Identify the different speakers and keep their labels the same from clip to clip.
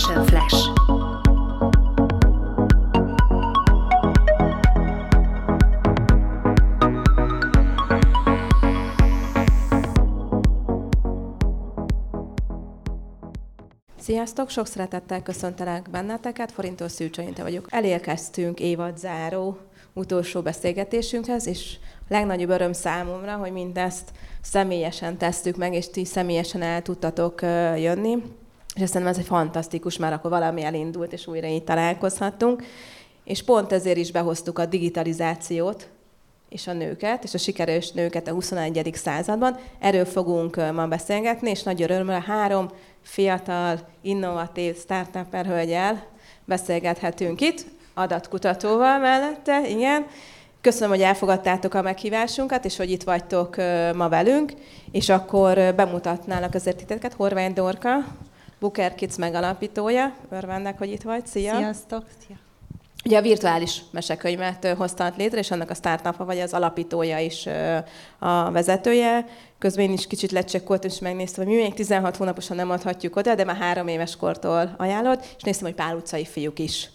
Speaker 1: Fashion Flash.
Speaker 2: Sziasztok! Sok szeretettel köszöntelek benneteket, Forintos Szűcsonyinte vagyok. Elérkeztünk évadzáró utolsó beszélgetésünkhez, és legnagyobb öröm számomra, hogy mindezt személyesen tesztük meg, és ti személyesen el tudtatok jönni. És azt ez egy fantasztikus, már akkor valami elindult, és újra így találkozhattunk. És pont ezért is behoztuk a digitalizációt, és a nőket, és a sikeres nőket a 21. században. Erről fogunk ma beszélgetni, és nagy örömmel három fiatal, innovatív startupper hölgyel beszélgethetünk itt, adatkutatóval mellette, igen. Köszönöm, hogy elfogadtátok a meghívásunkat, és hogy itt vagytok ma velünk, és akkor bemutatnálak azért titeket. Horvány Dorka, Booker Kids megalapítója. Örvendek, hogy itt vagy. Szia!
Speaker 3: Sziasztok! Szia.
Speaker 2: Ugye a virtuális mesekönyvet hoztat létre, és annak a startupja vagy az alapítója is a vezetője. Közben én is kicsit lecsekkoltam, és megnéztem, hogy mi még 16 hónaposan nem adhatjuk oda, de már három éves kortól ajánlott, és néztem, hogy pál utcai fiúk is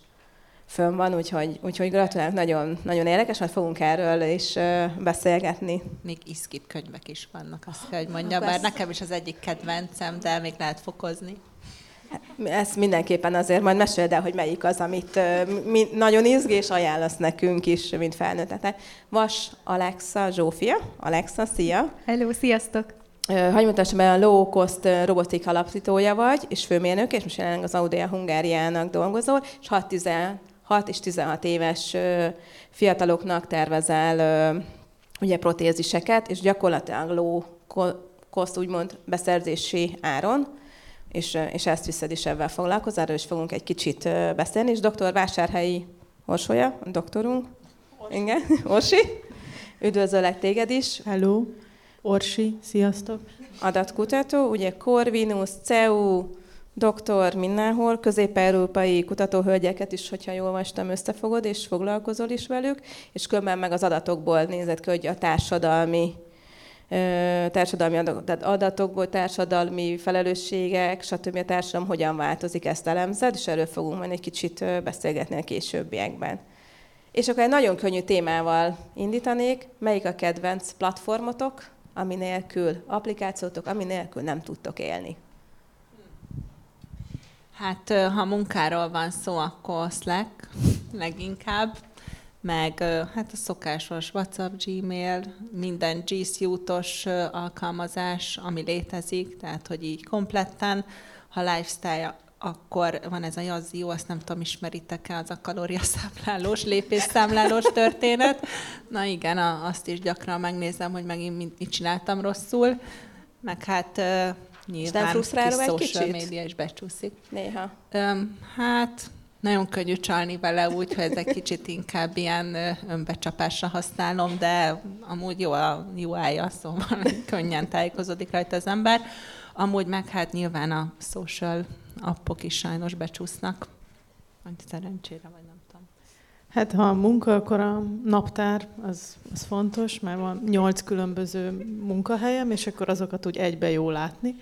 Speaker 2: fönn van, úgyhogy, úgyhogy gratulálok, nagyon, nagyon érdekes, mert fogunk erről is beszélgetni.
Speaker 3: Még iszkip könyvek is vannak, azt kell, hogy mondjam, bár nekem is az egyik kedvencem, de még lehet fokozni.
Speaker 2: Ezt mindenképpen azért majd meséld el, hogy melyik az, amit mi, nagyon izg, és ajánlasz nekünk is, mint felnőttetek. Vas Alexa Zsófia. Alexa, szia!
Speaker 4: Hello, sziasztok!
Speaker 2: Hagyj mutassam be, a low cost robotik alapítója vagy, és főmérnök, és most jelenleg az Audea Hungáriának dolgozol, és 6, 6 és 16 éves fiataloknak tervezel ugye protéziseket, és gyakorlatilag low cost, úgymond beszerzési áron és, és ezt viszed is ebben foglalkozol, erről is fogunk egy kicsit beszélni, és dr. Vásárhelyi Orsolya, a doktorunk. Orsi. Igen, Orsi. Üdvözöllek téged is.
Speaker 5: Hello, Orsi, sziasztok.
Speaker 2: Adatkutató, ugye Corvinus, CEU, doktor mindenhol, közép-európai kutatóhölgyeket is, hogyha jól olvastam, összefogod, és foglalkozol is velük, és különben meg az adatokból nézed ki, hogy a társadalmi társadalmi adatokból, társadalmi felelősségek, stb. a társadalom hogyan változik, ezt elemzed, és erről fogunk majd egy kicsit beszélgetni a későbbiekben. És akkor egy nagyon könnyű témával indítanék, melyik a kedvenc platformotok, ami nélkül, applikációtok, ami nélkül nem tudtok élni.
Speaker 3: Hát, ha munkáról van szó, akkor Slack leginkább meg hát a szokásos WhatsApp, Gmail, minden G Suite-os alkalmazás, ami létezik, tehát hogy így kompletten, ha lifestyle akkor van ez a Jazzió, azt nem tudom, ismeritek-e, az a kalóriaszámlálós, lépésszámlálós történet. Na igen, azt is gyakran megnézem, hogy megint mit, mit csináltam rosszul. Meg hát nyilván kis social kicsit? média is becsúszik.
Speaker 2: Néha.
Speaker 3: Um, hát nagyon könnyű csalni vele úgy, hogy ez egy kicsit inkább ilyen önbecsapásra használom, de amúgy jó a UI-ja, szóval könnyen tájékozódik rajta az ember. Amúgy meg hát nyilván a social appok is sajnos becsúsznak. Szerencsére, vagy nem.
Speaker 5: Hát ha a munka, akkor a naptár az, az fontos, mert van nyolc különböző munkahelyem, és akkor azokat úgy egybe jó látni.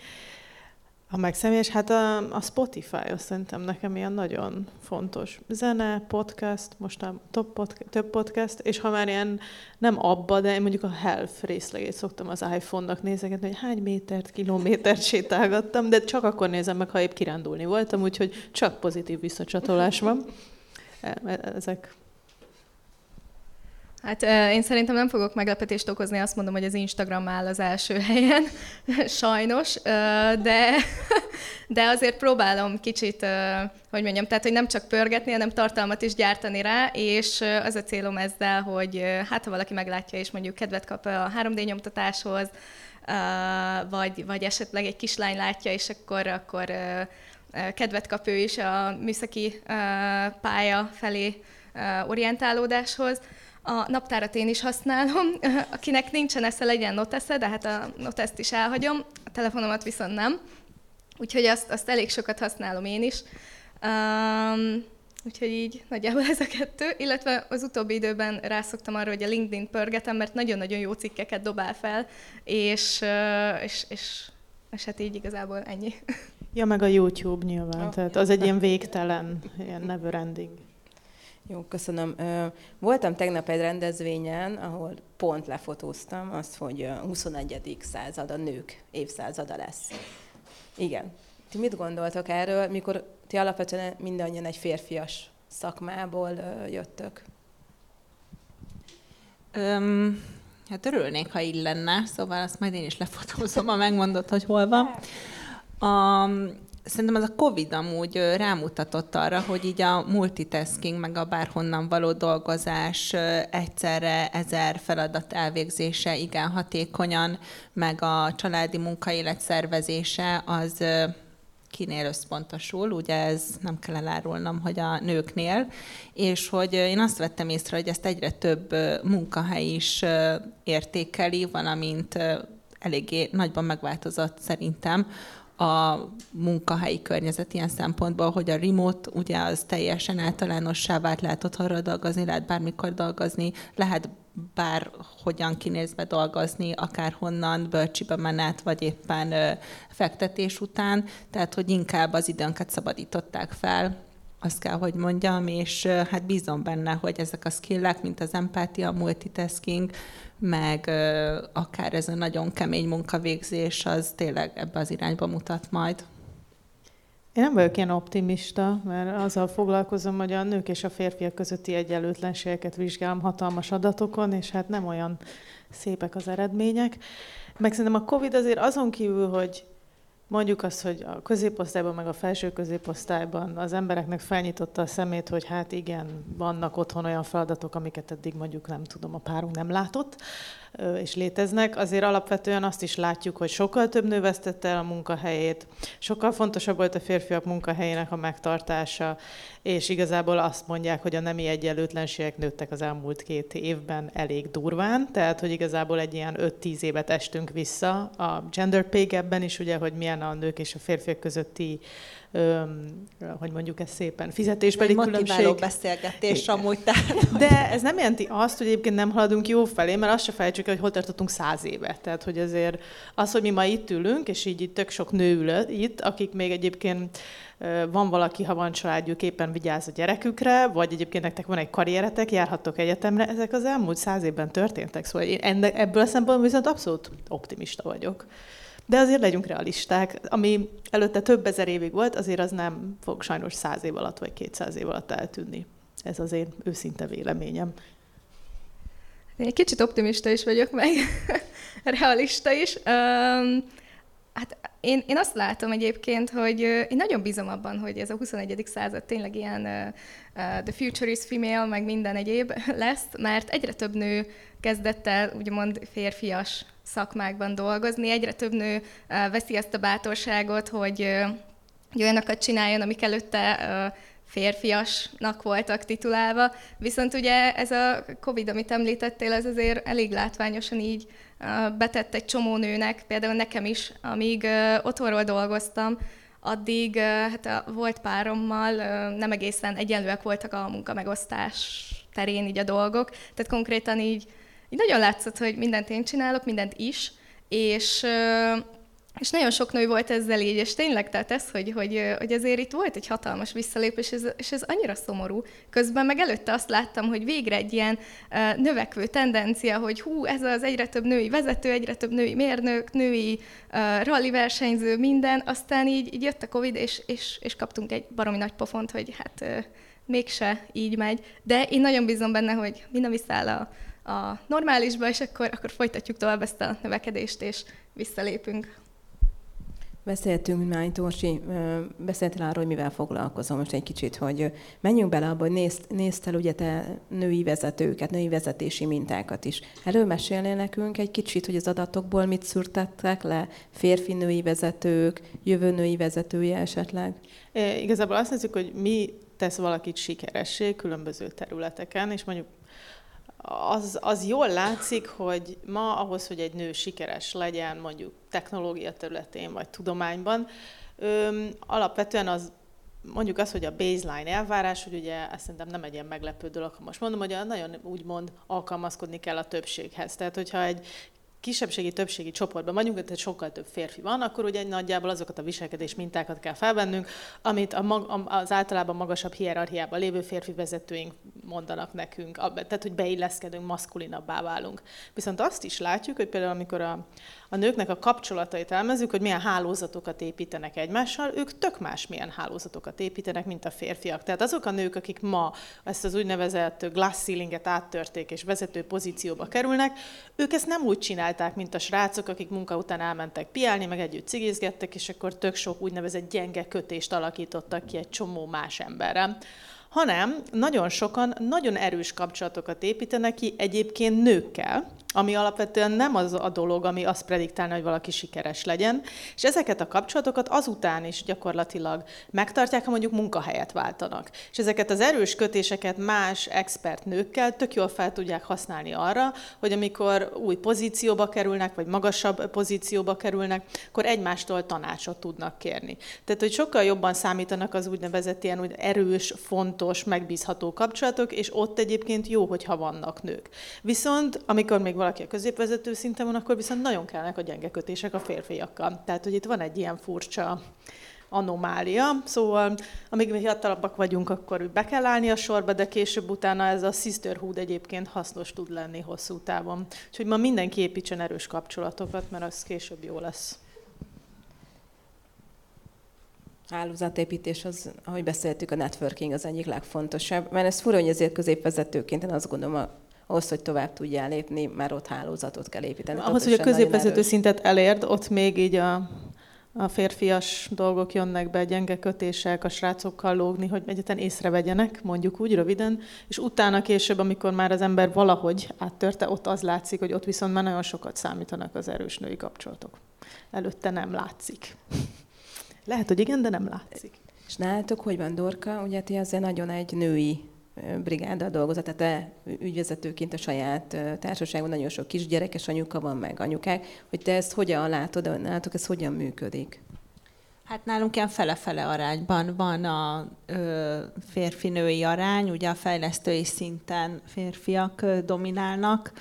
Speaker 5: A megszemélyes, hát a, a Spotify, azt szerintem nekem ilyen nagyon fontos. Zene, podcast, most a top podcast, több podcast, és ha már ilyen nem abba, de mondjuk a health részlegét szoktam az iPhone-nak nézegetni, hogy hány métert, kilométert sétálgattam, de csak akkor nézem meg, ha épp kirándulni voltam, úgyhogy csak pozitív visszacsatolás van. E, e, ezek
Speaker 4: Hát én szerintem nem fogok meglepetést okozni, azt mondom, hogy az Instagram áll az első helyen, sajnos, de, de azért próbálom kicsit, hogy mondjam, tehát, hogy nem csak pörgetni, hanem tartalmat is gyártani rá, és az a célom ezzel, hogy hát ha valaki meglátja és mondjuk kedvet kap a 3D nyomtatáshoz, vagy, vagy esetleg egy kislány látja, és akkor, akkor kedvet kap ő is a műszaki pálya felé orientálódáshoz, a naptárat én is használom. Akinek nincsen esze, legyen notesze, de hát a noteszt is elhagyom, a telefonomat viszont nem. Úgyhogy azt, azt elég sokat használom én is. Um, úgyhogy így nagyjából ez a kettő. Illetve az utóbbi időben rászoktam arra, hogy a LinkedIn pörgetem, mert nagyon-nagyon jó cikkeket dobál fel, és, és, és, és hát így igazából ennyi.
Speaker 5: Ja, meg a YouTube nyilván,
Speaker 2: Oh,
Speaker 5: tehát az egy ilyen végtelen, ilyen never ending.
Speaker 2: Jó, köszönöm. Voltam tegnap egy rendezvényen, ahol pont lefotóztam azt, hogy a 21. század a nők évszázada lesz. Igen. Ti mit gondoltok erről, mikor ti alapvetően mindannyian egy férfias szakmából jöttök?
Speaker 3: Öm, hát örülnék, ha így lenne, szóval azt majd én is lefotózom, ha megmondod, hogy hol van. A, szerintem az a Covid amúgy rámutatott arra, hogy így a multitasking, meg a bárhonnan való dolgozás egyszerre ezer feladat elvégzése igen hatékonyan, meg a családi munkaélet szervezése az kinél összpontosul, ugye ez nem kell elárulnom, hogy a nőknél, és hogy én azt vettem észre, hogy ezt egyre több munkahely is értékeli, valamint eléggé nagyban megváltozott szerintem a munkahelyi környezet ilyen szempontból, hogy a remote ugye az teljesen általánossá vált, lehet otthonról dolgozni, lehet bármikor dolgozni, lehet bárhogyan kinézve dolgozni, akárhonnan, bölcsibe menet, vagy éppen ö, fektetés után, tehát hogy inkább az időnket szabadították fel, azt kell, hogy mondjam, és ö, hát bízom benne, hogy ezek a skillek, mint az empátia, multitasking, meg akár ez a nagyon kemény munkavégzés, az tényleg ebbe az irányba mutat majd.
Speaker 5: Én nem vagyok ilyen optimista, mert azzal foglalkozom, hogy a nők és a férfiak közötti egyenlőtlenségeket vizsgálom hatalmas adatokon, és hát nem olyan szépek az eredmények. Meg szerintem a Covid azért azon kívül, hogy mondjuk azt, hogy a középosztályban, meg a felső középosztályban az embereknek felnyitotta a szemét, hogy hát igen, vannak otthon olyan feladatok, amiket eddig mondjuk nem tudom, a párunk nem látott, és léteznek. Azért alapvetően azt is látjuk, hogy sokkal több nő vesztette el a munkahelyét, sokkal fontosabb volt a férfiak munkahelyének a megtartása, és igazából azt mondják, hogy a nemi egyenlőtlenségek nőttek az elmúlt két évben elég durván, tehát hogy igazából egy ilyen 5-10 évet estünk vissza a gender pay gapben is, ugye, hogy milyen a nők és a férfiak közötti, öm, hogy mondjuk ez szépen, fizetésbeli
Speaker 3: Egy
Speaker 5: különbség.
Speaker 3: beszélgetés amúgy, tehát
Speaker 5: De ez nem jelenti azt, hogy egyébként nem haladunk jó felé, mert azt se felejtsük el, hogy hol tartottunk száz éve. Tehát, hogy azért az, hogy mi ma itt ülünk, és így itt tök sok nő ül itt, akik még egyébként van valaki, ha van családjuk, éppen vigyáz a gyerekükre, vagy egyébként nektek van egy karrieretek, járhattok egyetemre, ezek az elmúlt száz évben történtek. Szóval én ebből a szempontból viszont abszolút optimista vagyok. De azért legyünk realisták. Ami előtte több ezer évig volt, azért az nem fog sajnos száz év alatt vagy kétszáz év alatt eltűnni. Ez az én őszinte véleményem.
Speaker 4: Én egy kicsit optimista is vagyok, meg realista is. Um, hát én, én azt látom egyébként, hogy én nagyon bízom abban, hogy ez a 21. század tényleg ilyen uh, the future is female, meg minden egyéb lesz, mert egyre több nő kezdett el úgymond férfias szakmákban dolgozni, egyre több nő uh, veszi azt a bátorságot, hogy, uh, hogy olyanokat csináljon, amik előtte uh, férfiasnak voltak titulálva. Viszont ugye ez a Covid, amit említettél, az azért elég látványosan így betett egy csomó nőnek, például nekem is, amíg otthonról dolgoztam, addig hát a volt párommal nem egészen egyenlőek voltak a munkamegosztás terén így a dolgok, tehát konkrétan így, így nagyon látszott, hogy mindent én csinálok, mindent is, és és nagyon sok nő volt ezzel így, és tényleg, tehát ez, hogy, hogy, hogy azért itt volt egy hatalmas visszalépés, és ez, és ez annyira szomorú. Közben meg előtte azt láttam, hogy végre egy ilyen uh, növekvő tendencia, hogy hú, ez az egyre több női vezető, egyre több női mérnök, női uh, rally versenyző, minden, aztán így, így jött a Covid, és, és, és kaptunk egy baromi nagy pofont, hogy hát uh, mégse így megy. De én nagyon bízom benne, hogy minden visszaáll a, a normálisba, és akkor, akkor folytatjuk tovább ezt a növekedést, és visszalépünk.
Speaker 2: Beszéltünk, Mány Torsi, beszéltél arról, hogy mivel foglalkozom most egy kicsit, hogy menjünk bele abba, hogy néz, néztel ugye te női vezetőket, női vezetési mintákat is. Erről mesélnél nekünk egy kicsit, hogy az adatokból mit szűrtettek le? Férfi-női vezetők, jövő női vezetője esetleg?
Speaker 5: É, igazából azt nézzük, hogy mi tesz valakit sikeressé különböző területeken, és mondjuk az, az jól látszik, hogy ma ahhoz, hogy egy nő sikeres legyen, mondjuk technológia területén vagy tudományban, öm, alapvetően az mondjuk az, hogy a baseline elvárás, hogy ugye ezt szerintem nem egy ilyen meglepő dolog, ha most mondom, hogy nagyon úgymond alkalmazkodni kell a többséghez. Tehát, hogyha egy kisebbségi, többségi csoportban vagyunk, tehát sokkal több férfi van, akkor ugye nagyjából azokat a viselkedés mintákat kell felvennünk, amit a mag, az általában magasabb hierarchiában lévő férfi vezetőink mondanak nekünk, tehát hogy beilleszkedünk, maszkulinabbá válunk. Viszont azt is látjuk, hogy például amikor a, a nőknek a kapcsolatait elmezzük, hogy milyen hálózatokat építenek egymással, ők tök más milyen hálózatokat építenek, mint a férfiak. Tehát azok a nők, akik ma ezt az úgynevezett glass ceilinget áttörték és vezető pozícióba kerülnek, ők ezt nem úgy csinálták, mint a srácok, akik munka után elmentek piálni, meg együtt cigizgettek, és akkor tök sok úgynevezett gyenge kötést alakítottak ki egy csomó más emberrel. Hanem nagyon sokan nagyon erős kapcsolatokat építenek ki egyébként nőkkel, ami alapvetően nem az a dolog, ami azt prediktálna, hogy valaki sikeres legyen, és ezeket a kapcsolatokat azután is gyakorlatilag megtartják, ha mondjuk munkahelyet váltanak. És ezeket az erős kötéseket más expert nőkkel tök jól fel tudják használni arra, hogy amikor új pozícióba kerülnek, vagy magasabb pozícióba kerülnek, akkor egymástól tanácsot tudnak kérni. Tehát, hogy sokkal jobban számítanak az úgynevezett ilyen úgy erős, fontos, megbízható kapcsolatok, és ott egyébként jó, hogyha vannak nők. Viszont, amikor még valaki a középvezető szinten van, akkor viszont nagyon kellnek a gyenge kötések a férfiakkal. Tehát, hogy itt van egy ilyen furcsa anomália, szóval amíg mi fiatalabbak vagyunk, akkor be kell állni a sorba, de később utána ez a sisterhood egyébként hasznos tud lenni hosszú távon. Úgyhogy ma mindenki építsen erős kapcsolatokat, mert az később jó lesz.
Speaker 2: Hálózatépítés az, ahogy beszéltük, a networking az egyik legfontosabb, mert ez fura, hogy ezért középvezetőként én azt gondolom, ahhoz, hogy tovább tudjál lépni, már ott hálózatot kell építeni.
Speaker 5: Ahhoz, hogy a középvezető szintet elérd, ott még így a, a férfias dolgok jönnek be, gyenge kötések, a srácokkal lógni, hogy egyetlen észrevegyenek, mondjuk úgy röviden, és utána később, amikor már az ember valahogy áttörte, ott az látszik, hogy ott viszont már nagyon sokat számítanak az erős női kapcsolatok. Előtte nem látszik. Lehet, hogy igen, de nem látszik.
Speaker 2: És nálatok hogy van, Dorka? Ugye ti azért nagyon egy női brigáddal dolgozott, tehát te ügyvezetőként a saját társaságban nagyon sok kisgyerekes anyuka van, meg anyukák, hogy te ezt hogyan látod, nálatok ez hogyan működik?
Speaker 3: Hát nálunk ilyen fele-fele arányban van a férfi-női arány, ugye a fejlesztői szinten férfiak dominálnak,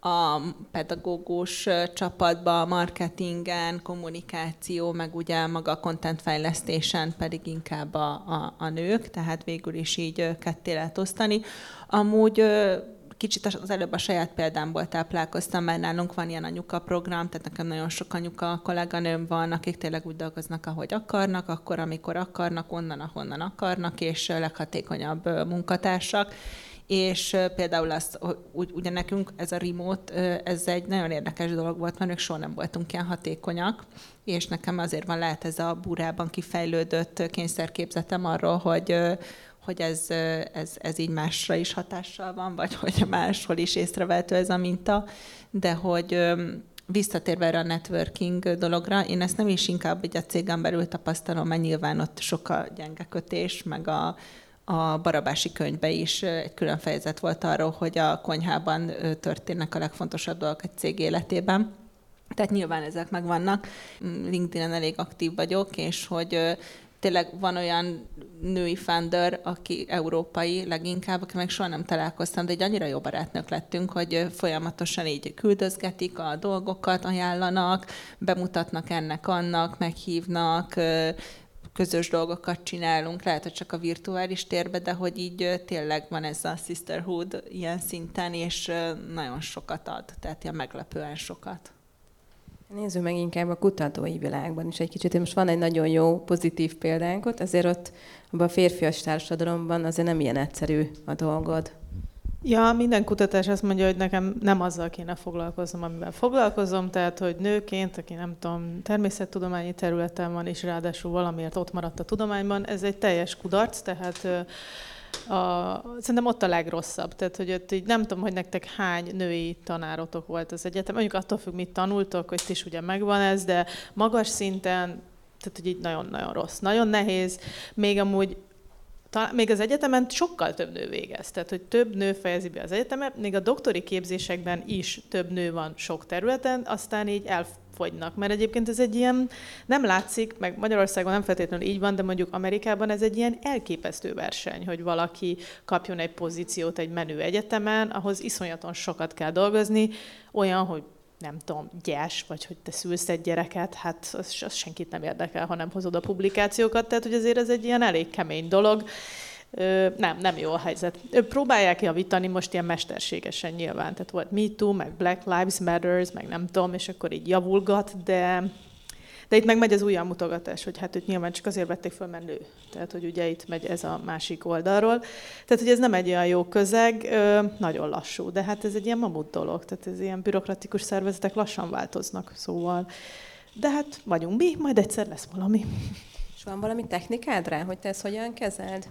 Speaker 3: a pedagógus csapatba, marketingen, kommunikáció, meg ugye maga a content fejlesztésen pedig inkább a, a, a nők, tehát végül is így ketté lehet osztani. Amúgy kicsit az előbb a saját példámból táplálkoztam, mert nálunk van ilyen anyuka program, tehát nekem nagyon sok anyuka kolléganőm van, akik tényleg úgy dolgoznak, ahogy akarnak, akkor, amikor akarnak, onnan, ahonnan akarnak, és leghatékonyabb munkatársak és például azt, úgy, ugye nekünk ez a remote, ez egy nagyon érdekes dolog volt, mert még soha nem voltunk ilyen hatékonyak, és nekem azért van lehet ez a búrában kifejlődött kényszerképzetem arról, hogy, hogy ez, ez, ez így másra is hatással van, vagy hogy máshol is észrevehető ez a minta, de hogy visszatérve erre a networking dologra, én ezt nem is inkább egy a cégen belül tapasztalom, mert nyilván ott sok a gyenge kötés, meg a, a Barabási könyvbe is egy külön fejezet volt arról, hogy a konyhában történnek a legfontosabb dolgok egy cég életében. Tehát nyilván ezek megvannak. LinkedIn-en elég aktív vagyok, és hogy tényleg van olyan női founder, aki európai leginkább, aki meg soha nem találkoztam, de egy annyira jó barátnők lettünk, hogy folyamatosan így küldözgetik a dolgokat, ajánlanak, bemutatnak ennek, annak, meghívnak, közös dolgokat csinálunk, lehet, hogy csak a virtuális térbe, de hogy így tényleg van ez a sisterhood ilyen szinten, és nagyon sokat ad, tehát ilyen meglepően sokat.
Speaker 2: Nézzük meg inkább a kutatói világban is egy kicsit. Most van egy nagyon jó, pozitív példánk ott, azért ott abban a férfias társadalomban azért nem ilyen egyszerű a dolgod.
Speaker 5: Ja, minden kutatás azt mondja, hogy nekem nem azzal kéne foglalkoznom, amivel foglalkozom, tehát, hogy nőként, aki nem tudom, természettudományi területen van, és ráadásul valamiért ott maradt a tudományban, ez egy teljes kudarc, tehát a, szerintem ott a legrosszabb. Tehát, hogy ott így nem tudom, hogy nektek hány női tanárotok volt az egyetem. Mondjuk attól függ, mit tanultok, hogy is ugye megvan ez, de magas szinten, tehát, hogy így nagyon-nagyon rossz. Nagyon nehéz. Még amúgy talán, még az egyetemen sokkal több nő végez, tehát hogy több nő fejezi be az egyetemet, még a doktori képzésekben is több nő van sok területen, aztán így elfogynak, mert egyébként ez egy ilyen, nem látszik, meg Magyarországon nem feltétlenül így van, de mondjuk Amerikában ez egy ilyen elképesztő verseny, hogy valaki kapjon egy pozíciót egy menő egyetemen, ahhoz iszonyaton sokat kell dolgozni, olyan, hogy nem tudom, gyes, vagy hogy te szülsz egy gyereket, hát az, az senkit nem érdekel, ha nem hozod a publikációkat, tehát hogy azért ez egy ilyen elég kemény dolog. Ö, nem, nem jó a helyzet. Ö, próbálják javítani most ilyen mesterségesen nyilván, tehát volt Me Too, meg Black Lives Matters, meg nem tudom, és akkor így javulgat, de de itt meg megy az újra mutogatás, hogy hát őt nyilván csak azért vették föl, mert nő. Tehát, hogy ugye itt megy ez a másik oldalról. Tehát, hogy ez nem egy olyan jó közeg, nagyon lassú, de hát ez egy ilyen mamut dolog. Tehát ez ilyen bürokratikus szervezetek lassan változnak, szóval. De hát vagyunk mi, majd egyszer lesz valami.
Speaker 2: És van valami technikád rá, hogy te ezt hogyan kezeld?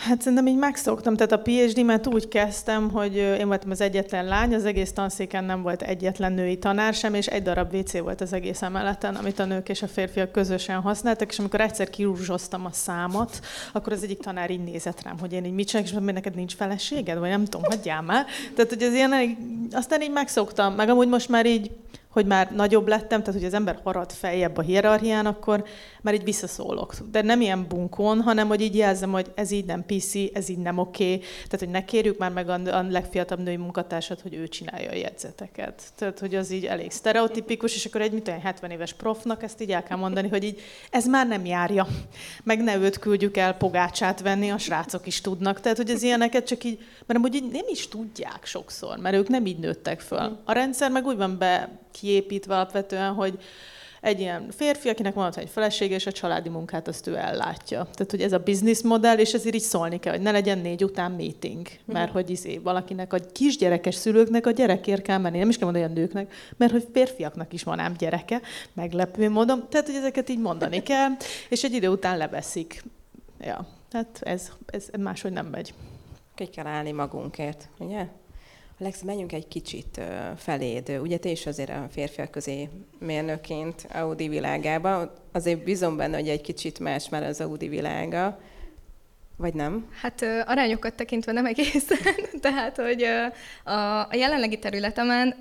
Speaker 5: Hát szerintem így megszoktam, tehát a PhD-met úgy kezdtem, hogy én voltam az egyetlen lány, az egész tanszéken nem volt egyetlen női tanár sem, és egy darab WC volt az egész emeleten, amit a nők és a férfiak közösen használtak, és amikor egyszer kirúzsoztam a számot, akkor az egyik tanár így nézett rám, hogy én így mit csinálok, és mondom, neked nincs feleséged, vagy nem tudom, hagyjál már. Tehát, hogy az ilyen, aztán így megszoktam, meg amúgy most már így hogy már nagyobb lettem, tehát hogy az ember harad feljebb a hierarchián, akkor már így visszaszólok. De nem ilyen bunkón, hanem hogy így jelzem, hogy ez így nem PC, ez így nem oké. Okay. Tehát, hogy ne kérjük már meg a, a legfiatalabb női munkatársat, hogy ő csinálja a jegyzeteket. Tehát, hogy az így elég sztereotipikus, és akkor egy mit olyan 70 éves profnak ezt így el kell mondani, hogy így ez már nem járja. Meg ne őt küldjük el pogácsát venni, a srácok is tudnak. Tehát, hogy az ilyeneket csak így, mert amúgy így nem is tudják sokszor, mert ők nem így nőttek föl. A rendszer meg úgy van be kiépítve alapvetően, hogy egy ilyen férfi, akinek van egy felesége, és a családi munkát azt ő ellátja. Tehát, hogy ez a business modell, és ezért így szólni kell, hogy ne legyen négy után meeting, mert mhm. hogy izé, valakinek a kisgyerekes szülőknek a gyerekért kell menni, nem is kell mondani a nőknek, mert hogy férfiaknak is van ám gyereke, meglepő módon. Tehát, hogy ezeket így mondani kell, és egy idő után leveszik. Ja, tehát ez, ez máshogy nem megy.
Speaker 2: Ki kell állni magunkért, ugye? Alex, menjünk egy kicsit feléd. Ugye te is azért a férfiak közé mérnöként Audi világába. Azért bízom benne, hogy egy kicsit más már az Audi világa. Vagy nem?
Speaker 4: Hát arányokat tekintve nem egészen. Tehát, hogy a, a jelenlegi területemen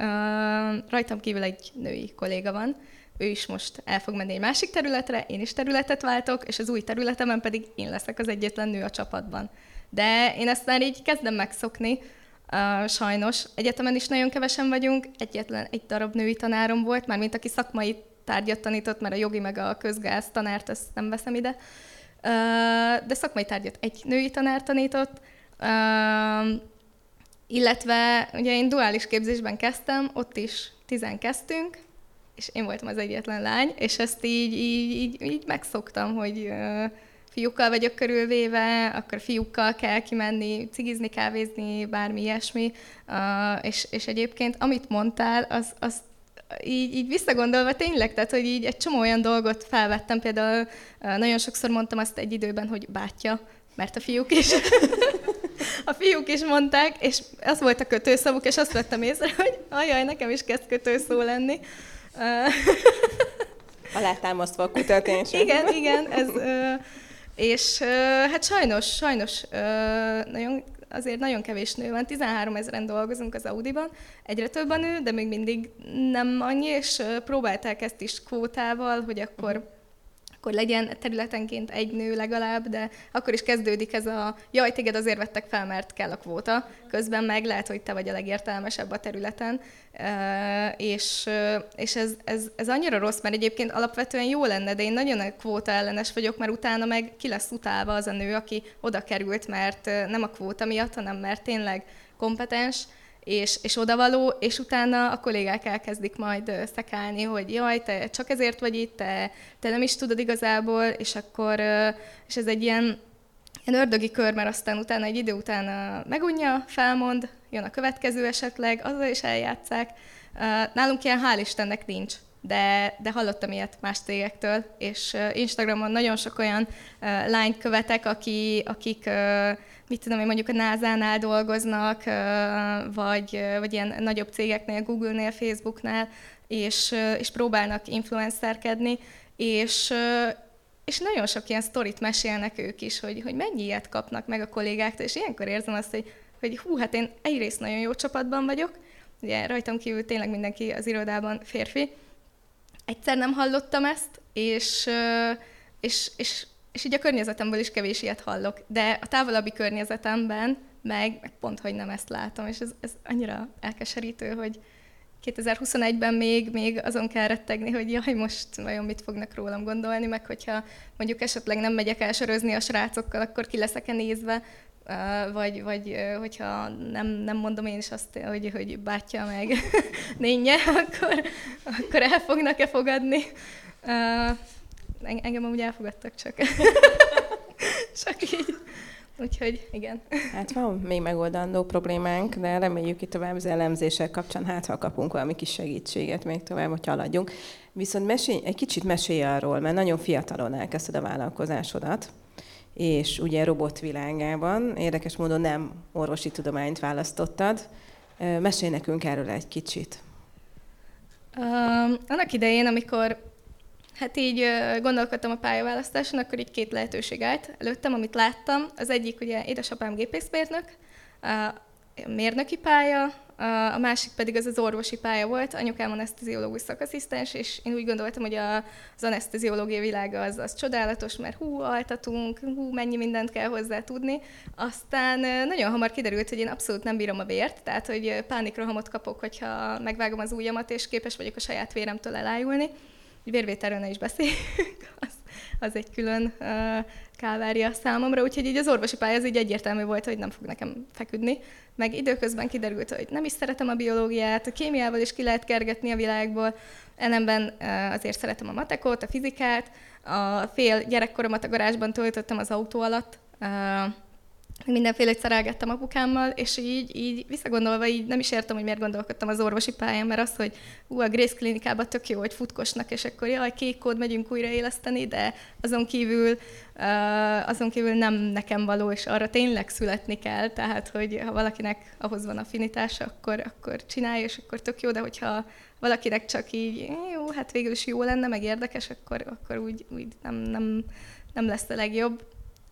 Speaker 4: rajtam kívül egy női kolléga van, ő is most el fog menni egy másik területre, én is területet váltok, és az új területemen pedig én leszek az egyetlen nő a csapatban. De én ezt már így kezdem megszokni, Uh, sajnos. Egyetemen is nagyon kevesen vagyunk, egyetlen egy darab női tanárom volt, már mint aki szakmai tárgyat tanított, mert a jogi meg a közgáz tanárt ezt nem veszem ide. Uh, de szakmai tárgyat egy női tanár tanított, uh, illetve ugye én duális képzésben kezdtem, ott is tizen kezdtünk, és én voltam az egyetlen lány, és ezt így, így, így, így megszoktam, hogy uh, fiúkkal vagyok körülvéve, akkor fiúkkal kell kimenni, cigizni, kávézni, bármi ilyesmi. Uh, és, és egyébként, amit mondtál, az, az így, így visszagondolva tényleg, tehát hogy így egy csomó olyan dolgot felvettem, például uh, nagyon sokszor mondtam azt egy időben, hogy bátya, mert a fiúk is, a fiúk is mondták, és az volt a kötőszavuk, és azt vettem észre, hogy ajaj, nekem is kezd kötőszó lenni.
Speaker 2: Alátámasztva a kutatás.
Speaker 4: igen, igen, ez, és hát sajnos, sajnos nagyon, azért nagyon kevés nő van, 13 ezeren dolgozunk az Audiban, egyre több a nő, de még mindig nem annyi, és próbálták ezt is kvótával, hogy akkor akkor legyen területenként egy nő legalább, de akkor is kezdődik ez a jaj, téged azért vettek fel, mert kell a kvóta, közben meg lehet, hogy te vagy a legértelmesebb a területen, és, és ez, ez, ez annyira rossz, mert egyébként alapvetően jó lenne, de én nagyon kvóta ellenes vagyok, mert utána meg ki lesz utálva az a nő, aki oda került, mert nem a kvóta miatt, hanem mert tényleg kompetens, és, és odavaló, és utána a kollégák elkezdik majd szekálni, hogy jaj, te csak ezért vagy itt, te, te nem is tudod igazából, és akkor, és ez egy ilyen, ilyen ördögi kör, mert aztán utána egy idő után megunja, felmond, jön a következő esetleg, azzal is eljátszák. Nálunk ilyen hál' Istennek nincs, de, de hallottam ilyet más cégektől, és Instagramon nagyon sok olyan lányt követek, aki, akik mit tudom én, mondjuk a NASA-nál dolgoznak, vagy, vagy ilyen nagyobb cégeknél, Google-nél, Facebook-nál, és, és próbálnak influencerkedni, és, és nagyon sok ilyen sztorit mesélnek ők is, hogy, hogy mennyi ilyet kapnak meg a kollégáktól, és ilyenkor érzem azt, hogy, hogy hú, hát én egyrészt nagyon jó csapatban vagyok, ugye rajtam kívül tényleg mindenki az irodában férfi, egyszer nem hallottam ezt, és, és, és és így a környezetemből is kevés ilyet hallok, de a távolabbi környezetemben meg, meg pont, hogy nem ezt látom, és ez, ez annyira elkeserítő, hogy 2021-ben még, még azon kell rettegni, hogy jaj, most vajon mit fognak rólam gondolni, meg hogyha mondjuk esetleg nem megyek el a srácokkal, akkor ki leszek-e nézve, vagy, vagy hogyha nem, nem mondom én is azt, hogy, hogy bátya meg nénye, akkor, akkor el fognak-e fogadni. Engem amúgy elfogadtak csak. csak így. Úgyhogy igen.
Speaker 2: Hát van még megoldandó problémánk, de reméljük itt tovább az elemzések kapcsán, hát ha kapunk valami kis segítséget még tovább, hogy haladjunk. Viszont mesélj, egy kicsit mesélj arról, mert nagyon fiatalon elkezdted a vállalkozásodat, és ugye robotvilágában, érdekes módon nem orvosi tudományt választottad. Mesélj nekünk erről egy kicsit.
Speaker 4: Um, annak idején, amikor Hát így gondolkodtam a pályaválasztáson, akkor így két lehetőség állt előttem, amit láttam. Az egyik ugye édesapám gépészmérnök, a mérnöki pálya, a másik pedig az az orvosi pálya volt, anyukám anesteziológus szakasszisztens, és én úgy gondoltam, hogy az anesteziológia világa az, az csodálatos, mert hú, altatunk, hú, mennyi mindent kell hozzá tudni. Aztán nagyon hamar kiderült, hogy én abszolút nem bírom a vért, tehát hogy pánikrohamot kapok, hogyha megvágom az ujjamat, és képes vagyok a saját véremtől elájulni vérvételről ne is beszéljünk, az, az egy külön uh, kávária számomra, úgyhogy így az orvosi pálya az így egyértelmű volt, hogy nem fog nekem feküdni. Meg időközben kiderült, hogy nem is szeretem a biológiát, a kémiával is ki lehet kergetni a világból, ellenben uh, azért szeretem a matekot, a fizikát, a fél gyerekkoromat a garázsban töltöttem az autó alatt, uh, mindenféle szerelgettem apukámmal, és így, így visszagondolva így nem is értem, hogy miért gondolkodtam az orvosi pályán, mert az, hogy ú, a Grace klinikában tök jó, hogy futkosnak, és akkor jaj, kék kód, megyünk újraéleszteni, de azon kívül, uh, azon kívül nem nekem való, és arra tényleg születni kell, tehát, hogy ha valakinek ahhoz van affinitása, akkor, akkor csinálja, és akkor tök jó, de hogyha valakinek csak így, jó, hát végül is jó lenne, meg érdekes, akkor, akkor úgy, úgy nem, nem, nem lesz a legjobb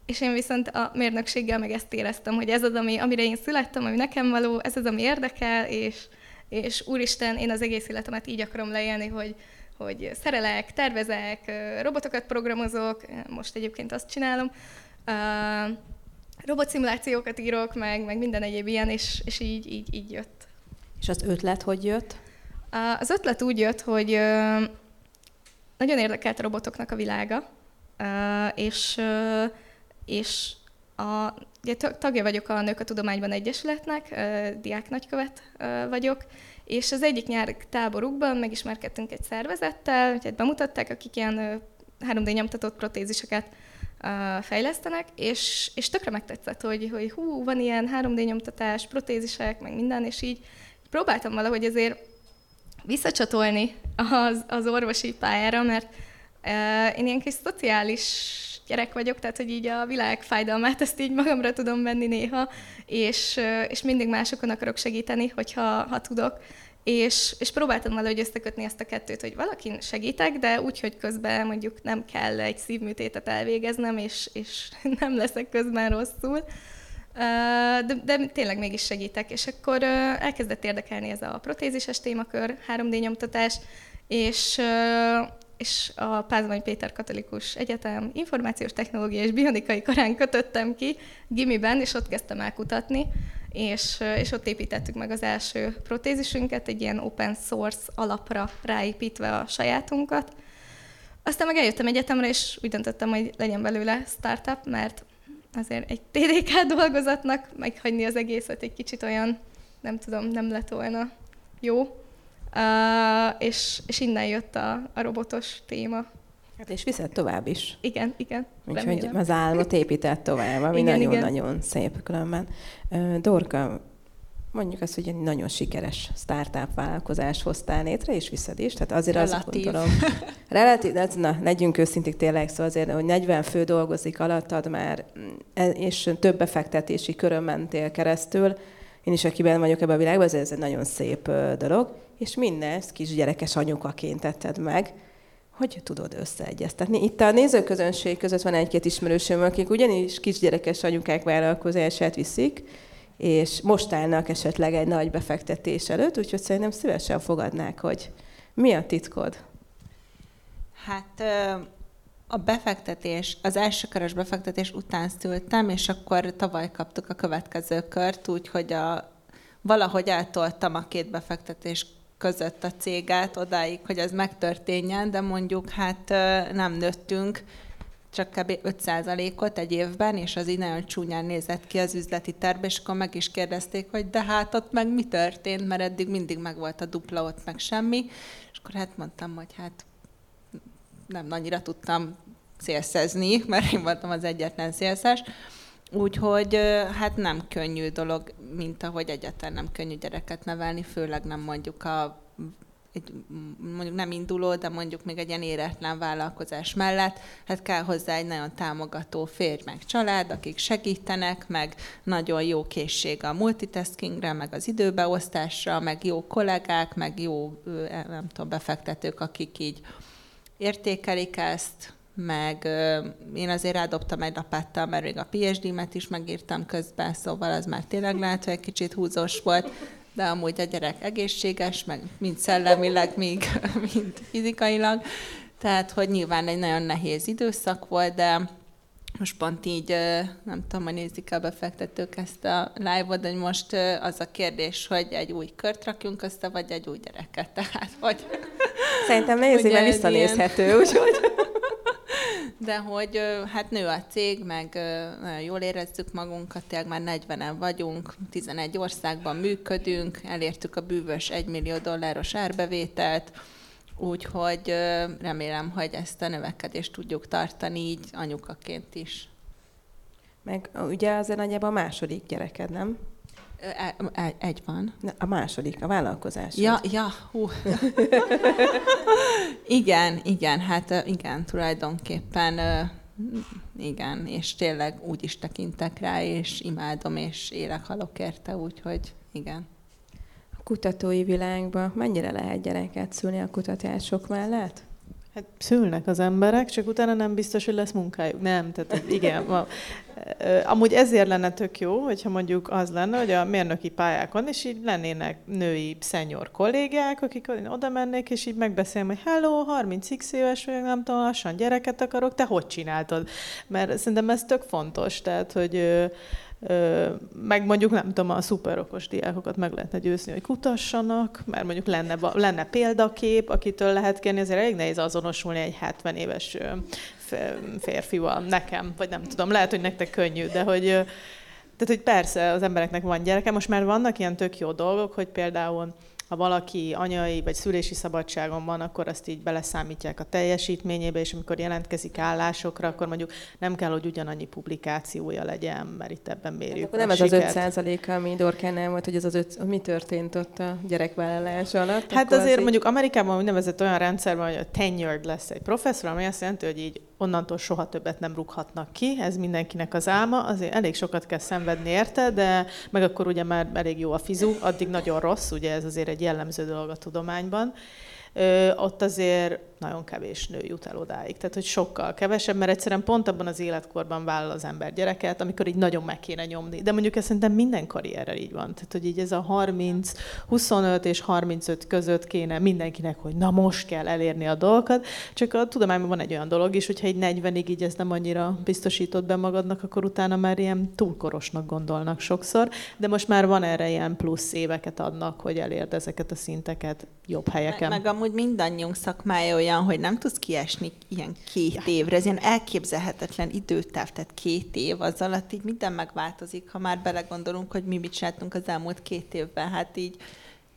Speaker 4: és én viszont a mérnökséggel meg ezt éreztem, hogy ez az, ami, amire én születtem, ami nekem való, ez az, ami érdekel, és, és úristen, én az egész életemet így akarom leélni, hogy, hogy szerelek, tervezek, robotokat programozok, most egyébként azt csinálom, uh, robotszimulációkat írok, meg, meg minden egyéb ilyen, és, és így, így, így jött.
Speaker 2: És az ötlet hogy jött?
Speaker 4: Uh, az ötlet úgy jött, hogy uh, nagyon érdekelt a robotoknak a világa, és és a, ugye, tagja vagyok a Nők a Tudományban Egyesületnek, diák nagykövet vagyok, és az egyik nyár táborukban megismerkedtünk egy szervezettel, hogy bemutatták, akik ilyen 3D nyomtatott protéziseket fejlesztenek, és, és tökre megtetszett, hogy, hogy hú, van ilyen 3D nyomtatás, protézisek, meg minden, és így próbáltam valahogy azért visszacsatolni az, az orvosi pályára, mert én ilyen kis szociális gyerek vagyok, tehát hogy így a világ fájdalmát ezt így magamra tudom venni néha, és, és mindig másokon akarok segíteni, hogyha ha tudok. És, és próbáltam valahogy összekötni ezt a kettőt, hogy valakin segítek, de úgy, hogy közben mondjuk nem kell egy szívműtétet elvégeznem, és, és nem leszek közben rosszul. De, de tényleg mégis segítek, és akkor elkezdett érdekelni ez a protézises témakör, 3D nyomtatás, és és a Pázmány Péter Katolikus Egyetem Információs Technológia és Bionikai Karán kötöttem ki gimiben, és ott kezdtem el kutatni, és, és ott építettük meg az első protézisünket, egy ilyen open source alapra ráépítve a sajátunkat. Aztán meg eljöttem egyetemre, és úgy döntöttem, hogy legyen belőle startup, mert azért egy TDK dolgozatnak meghagyni az egészet egy kicsit olyan, nem tudom, nem lett volna jó. És, és innen jött a, a robotos téma.
Speaker 2: Hát és viszed tovább is.
Speaker 4: Igen, igen.
Speaker 2: Úgyhogy az álmot épített tovább, ami nagyon-nagyon szép különben. Dorka, mondjuk azt, hogy egy nagyon sikeres startup vállalkozás hoztál létre, és viszed is. Tehát azért Relatív. azt gondolom, relatív, de na, legyünk őszintik tényleg, szóval azért, hogy 40 fő dolgozik alattad már, e, és több befektetési körön mentél keresztül, én is, akiben vagyok ebben a világban, ez, egy nagyon szép dolog és mindezt kisgyerekes anyukaként tetted meg, hogy tudod összeegyeztetni. Itt a nézőközönség között van egy-két ismerősöm, akik ugyanis kisgyerekes anyukák vállalkozását viszik, és most állnak esetleg egy nagy befektetés előtt, úgyhogy szerintem szívesen fogadnák, hogy mi a titkod?
Speaker 3: Hát a befektetés, az első körös befektetés után szültem, és akkor tavaly kaptuk a következő kört, úgyhogy a, valahogy eltoltam a két befektetés között a céget odáig, hogy ez megtörténjen, de mondjuk hát nem nőttünk, csak kb. 5%-ot egy évben, és az így nagyon csúnyán nézett ki az üzleti terv, és akkor meg is kérdezték, hogy de hát ott meg mi történt, mert eddig mindig meg volt a dupla, ott meg semmi, és akkor hát mondtam, hogy hát nem annyira tudtam szélszezni, mert én voltam az egyetlen szélszes, Úgyhogy hát nem könnyű dolog, mint ahogy egyáltalán nem könnyű gyereket nevelni, főleg nem mondjuk a egy, mondjuk nem induló, de mondjuk még egy ilyen éretlen vállalkozás mellett, hát kell hozzá egy nagyon támogató férj, meg család, akik segítenek, meg nagyon jó készség a multitaskingre, meg az időbeosztásra, meg jó kollégák, meg jó, nem tudom, befektetők, akik így értékelik ezt, meg én azért rádobtam egy lapáttal, mert még a PhD-met is megírtam közben, szóval az már tényleg lehet, hogy egy kicsit húzós volt, de amúgy a gyerek egészséges, meg mind szellemileg, még mind fizikailag. Tehát, hogy nyilván egy nagyon nehéz időszak volt, de most pont így, nem tudom, hogy nézik a befektetők ezt a live-ot, de most az a kérdés, hogy egy új kört rakjunk össze, vagy egy új gyereket. Tehát, hogy...
Speaker 2: Szerintem nézzük, mert visszanézhető, úgyhogy...
Speaker 3: De hogy hát nő a cég, meg nagyon jól érezzük magunkat, tényleg már 40-en vagyunk, 11 országban működünk, elértük a bűvös 1 millió dolláros árbevételt, úgyhogy remélem, hogy ezt a növekedést tudjuk tartani így anyukaként is.
Speaker 2: Meg ugye azért nagyjából a második gyereked, nem?
Speaker 3: Egy, egy van.
Speaker 2: A második, a vállalkozás.
Speaker 3: Ja, ja, hú. igen, igen, hát igen, tulajdonképpen igen, és tényleg úgy is tekintek rá, és imádom, és élek, halok érte, úgyhogy igen.
Speaker 2: Kutatói világban mennyire lehet gyereket szülni a kutatások mellett?
Speaker 5: Hát szülnek az emberek, csak utána nem biztos, hogy lesz munkájuk. Nem, tehát igen. Ma, amúgy ezért lenne tök jó, hogyha mondjuk az lenne, hogy a mérnöki pályákon is így lennének női szenyor kollégák, akik oda mennék, és így megbeszélni, hogy hello, 30x éves vagyok, nem tudom, lassan gyereket akarok, te hogy csináltad? Mert szerintem ez tök fontos, tehát, hogy meg mondjuk nem tudom, a szuperokos diákokat meg lehetne győzni, hogy kutassanak, mert mondjuk lenne, lenne példakép, akitől lehet kérni, azért elég nehéz azonosulni egy 70 éves férfival, nekem, vagy nem tudom, lehet, hogy nektek könnyű, de hogy tehát, hogy persze az embereknek van gyereke, most már vannak ilyen tök jó dolgok, hogy például ha valaki anyai vagy szülési szabadságon van, akkor azt így beleszámítják a teljesítményébe, és amikor jelentkezik állásokra, akkor mondjuk nem kell, hogy ugyanannyi publikációja legyen, mert itt ebben mérjük hát
Speaker 2: akkor nem ez az 5 százaléka, ami Dorkán volt, hogy ez az öt, mi történt ott a gyerekvállalás alatt?
Speaker 5: Hát azért az mondjuk Amerikában úgynevezett olyan rendszer van, hogy a tenured lesz egy professzor, ami azt jelenti, hogy így onnantól soha többet nem rúghatnak ki, ez mindenkinek az álma, azért elég sokat kell szenvedni érte, de meg akkor ugye már elég jó a fizu, addig nagyon rossz, ugye ez azért egy jellemző dolog a tudományban. Ott azért nagyon kevés nő jut el odáig. Tehát, hogy sokkal kevesebb, mert egyszerűen pont abban az életkorban vállal az ember gyereket, amikor így nagyon meg kéne nyomni. De mondjuk ez szerintem minden karrierrel így van. Tehát, hogy így ez a 30, 25 és 35 között kéne mindenkinek, hogy na most kell elérni a dolgokat. Csak a tudományban van egy olyan dolog is, hogyha egy 40-ig így ez nem annyira biztosított be magadnak, akkor utána már ilyen túlkorosnak gondolnak sokszor. De most már van erre ilyen plusz éveket adnak, hogy elérd ezeket a szinteket jobb helyeken.
Speaker 3: Meg, meg amúgy mindannyiunk szakmája olyan, hogy nem tudsz kiesni ilyen két évre. Ez ilyen elképzelhetetlen időtáv, tehát két év az alatt így minden megváltozik, ha már belegondolunk, hogy mi mit csináltunk az elmúlt két évben. Hát így,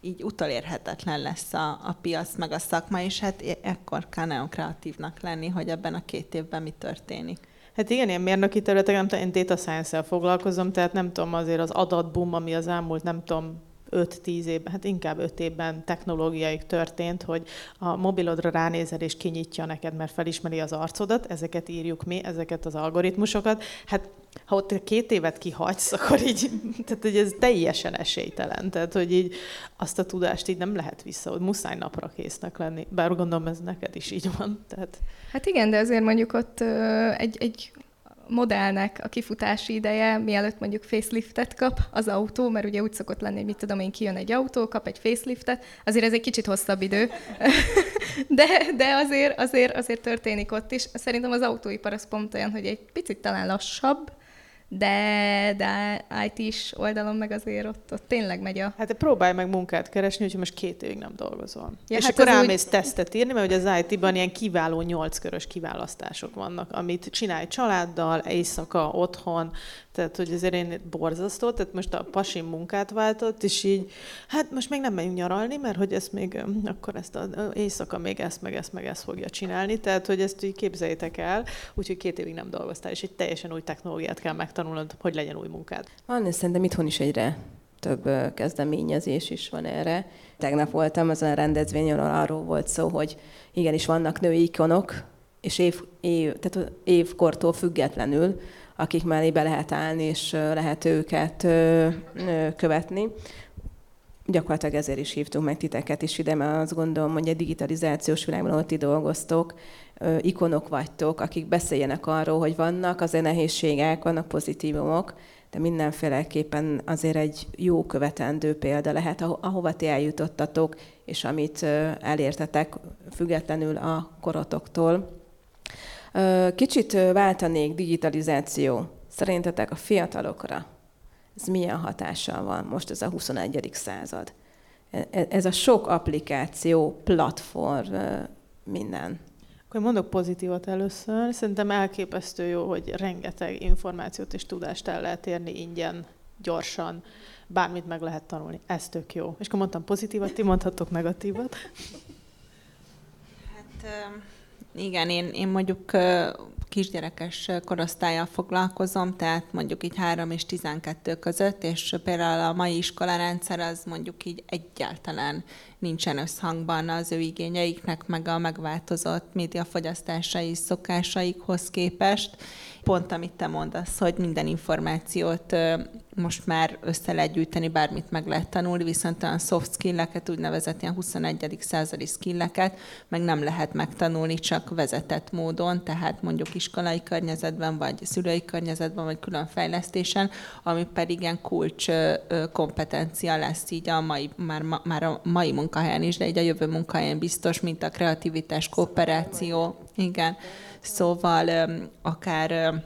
Speaker 3: így utolérhetetlen lesz a, a piac, meg a szakma, és hát ekkor kell nagyon kreatívnak lenni, hogy ebben a két évben mi történik.
Speaker 5: Hát igen, ilyen mérnöki területek, nem tudom, én data science-el foglalkozom, tehát nem tudom, azért az adatboom, ami az elmúlt, nem tudom, 5-10 évben, hát inkább 5 évben technológiai történt, hogy a mobilodra ránézel és kinyitja neked, mert felismeri az arcodat, ezeket írjuk mi, ezeket az algoritmusokat. Hát ha ott két évet kihagysz, akkor így, tehát hogy ez teljesen esélytelen. Tehát, hogy így azt a tudást így nem lehet vissza, hogy muszáj napra késznek lenni. Bár gondolom ez neked is így van. Tehát...
Speaker 4: Hát igen, de azért mondjuk ott egy, egy modellnek a kifutási ideje, mielőtt mondjuk faceliftet kap az autó, mert ugye úgy szokott lenni, hogy mit tudom én, kijön egy autó, kap egy faceliftet, azért ez egy kicsit hosszabb idő, de, de azért, azért, azért történik ott is. Szerintem az autóipar az pont olyan, hogy egy picit talán lassabb, de, de IT-s oldalon meg azért ott, ott tényleg megy a...
Speaker 5: Hát próbálj meg munkát keresni, úgyhogy most két évig nem dolgozol. Ja, és
Speaker 4: hát
Speaker 5: akkor elmész úgy... tesztet írni, mert ugye az IT-ban ilyen kiváló nyolckörös kiválasztások vannak, amit csinálj családdal, éjszaka, otthon, tehát, hogy azért én borzasztó, tehát most a pasim munkát váltott, és így, hát most még nem megyünk nyaralni, mert hogy ezt még, akkor ezt a éjszaka még ezt, meg ezt, meg ezt fogja csinálni, tehát, hogy ezt így képzeljétek el, úgyhogy két évig nem dolgoztál, és egy teljesen új technológiát kell megtanulnod, hogy legyen új munkád.
Speaker 2: Van, és szerintem itthon is egyre több kezdeményezés is van erre. Tegnap voltam azon a rendezvényen, arról volt szó, hogy igenis vannak női ikonok, és év, év, tehát évkortól függetlenül akik mellé be lehet állni, és lehet őket követni. Gyakorlatilag ezért is hívtunk meg titeket is ide, mert azt gondolom, hogy a digitalizációs világban, ott ti dolgoztok, ikonok vagytok, akik beszéljenek arról, hogy vannak azért nehézségek, vannak pozitívumok, de mindenféleképpen azért egy jó követendő példa lehet, ahova ti eljutottatok, és amit elértetek függetlenül a korotoktól. Kicsit váltanék digitalizáció. Szerintetek a fiatalokra ez milyen hatással van most ez a 21. század? E, e, ez a sok applikáció, platform, minden.
Speaker 5: Akkor mondok pozitívat először. Szerintem elképesztő jó, hogy rengeteg információt és tudást el lehet érni ingyen, gyorsan, bármit meg lehet tanulni. Ez tök jó. És akkor mondtam pozitívat, ti mondhatok negatívat.
Speaker 3: Hát igen, én, én mondjuk kisgyerekes korosztályjal foglalkozom, tehát mondjuk így 3 és 12 között, és például a mai iskolarendszer az mondjuk így egyáltalán nincsen összhangban az ő igényeiknek, meg a megváltozott médiafogyasztásai szokásaikhoz képest. Pont amit te mondasz, hogy minden információt most már össze lehet gyűjteni, bármit meg lehet tanulni, viszont olyan soft skilleket, úgynevezett ilyen 21. századi skilleket meg nem lehet megtanulni csak vezetett módon, tehát mondjuk iskolai környezetben, vagy szülői környezetben, vagy külön fejlesztésen, ami pedig ilyen kulcs kompetencia lesz így a mai, már, már a mai munkahelyen is, de így a jövő munkahelyen biztos, mint a kreativitás, kooperáció, igen. Szóval akár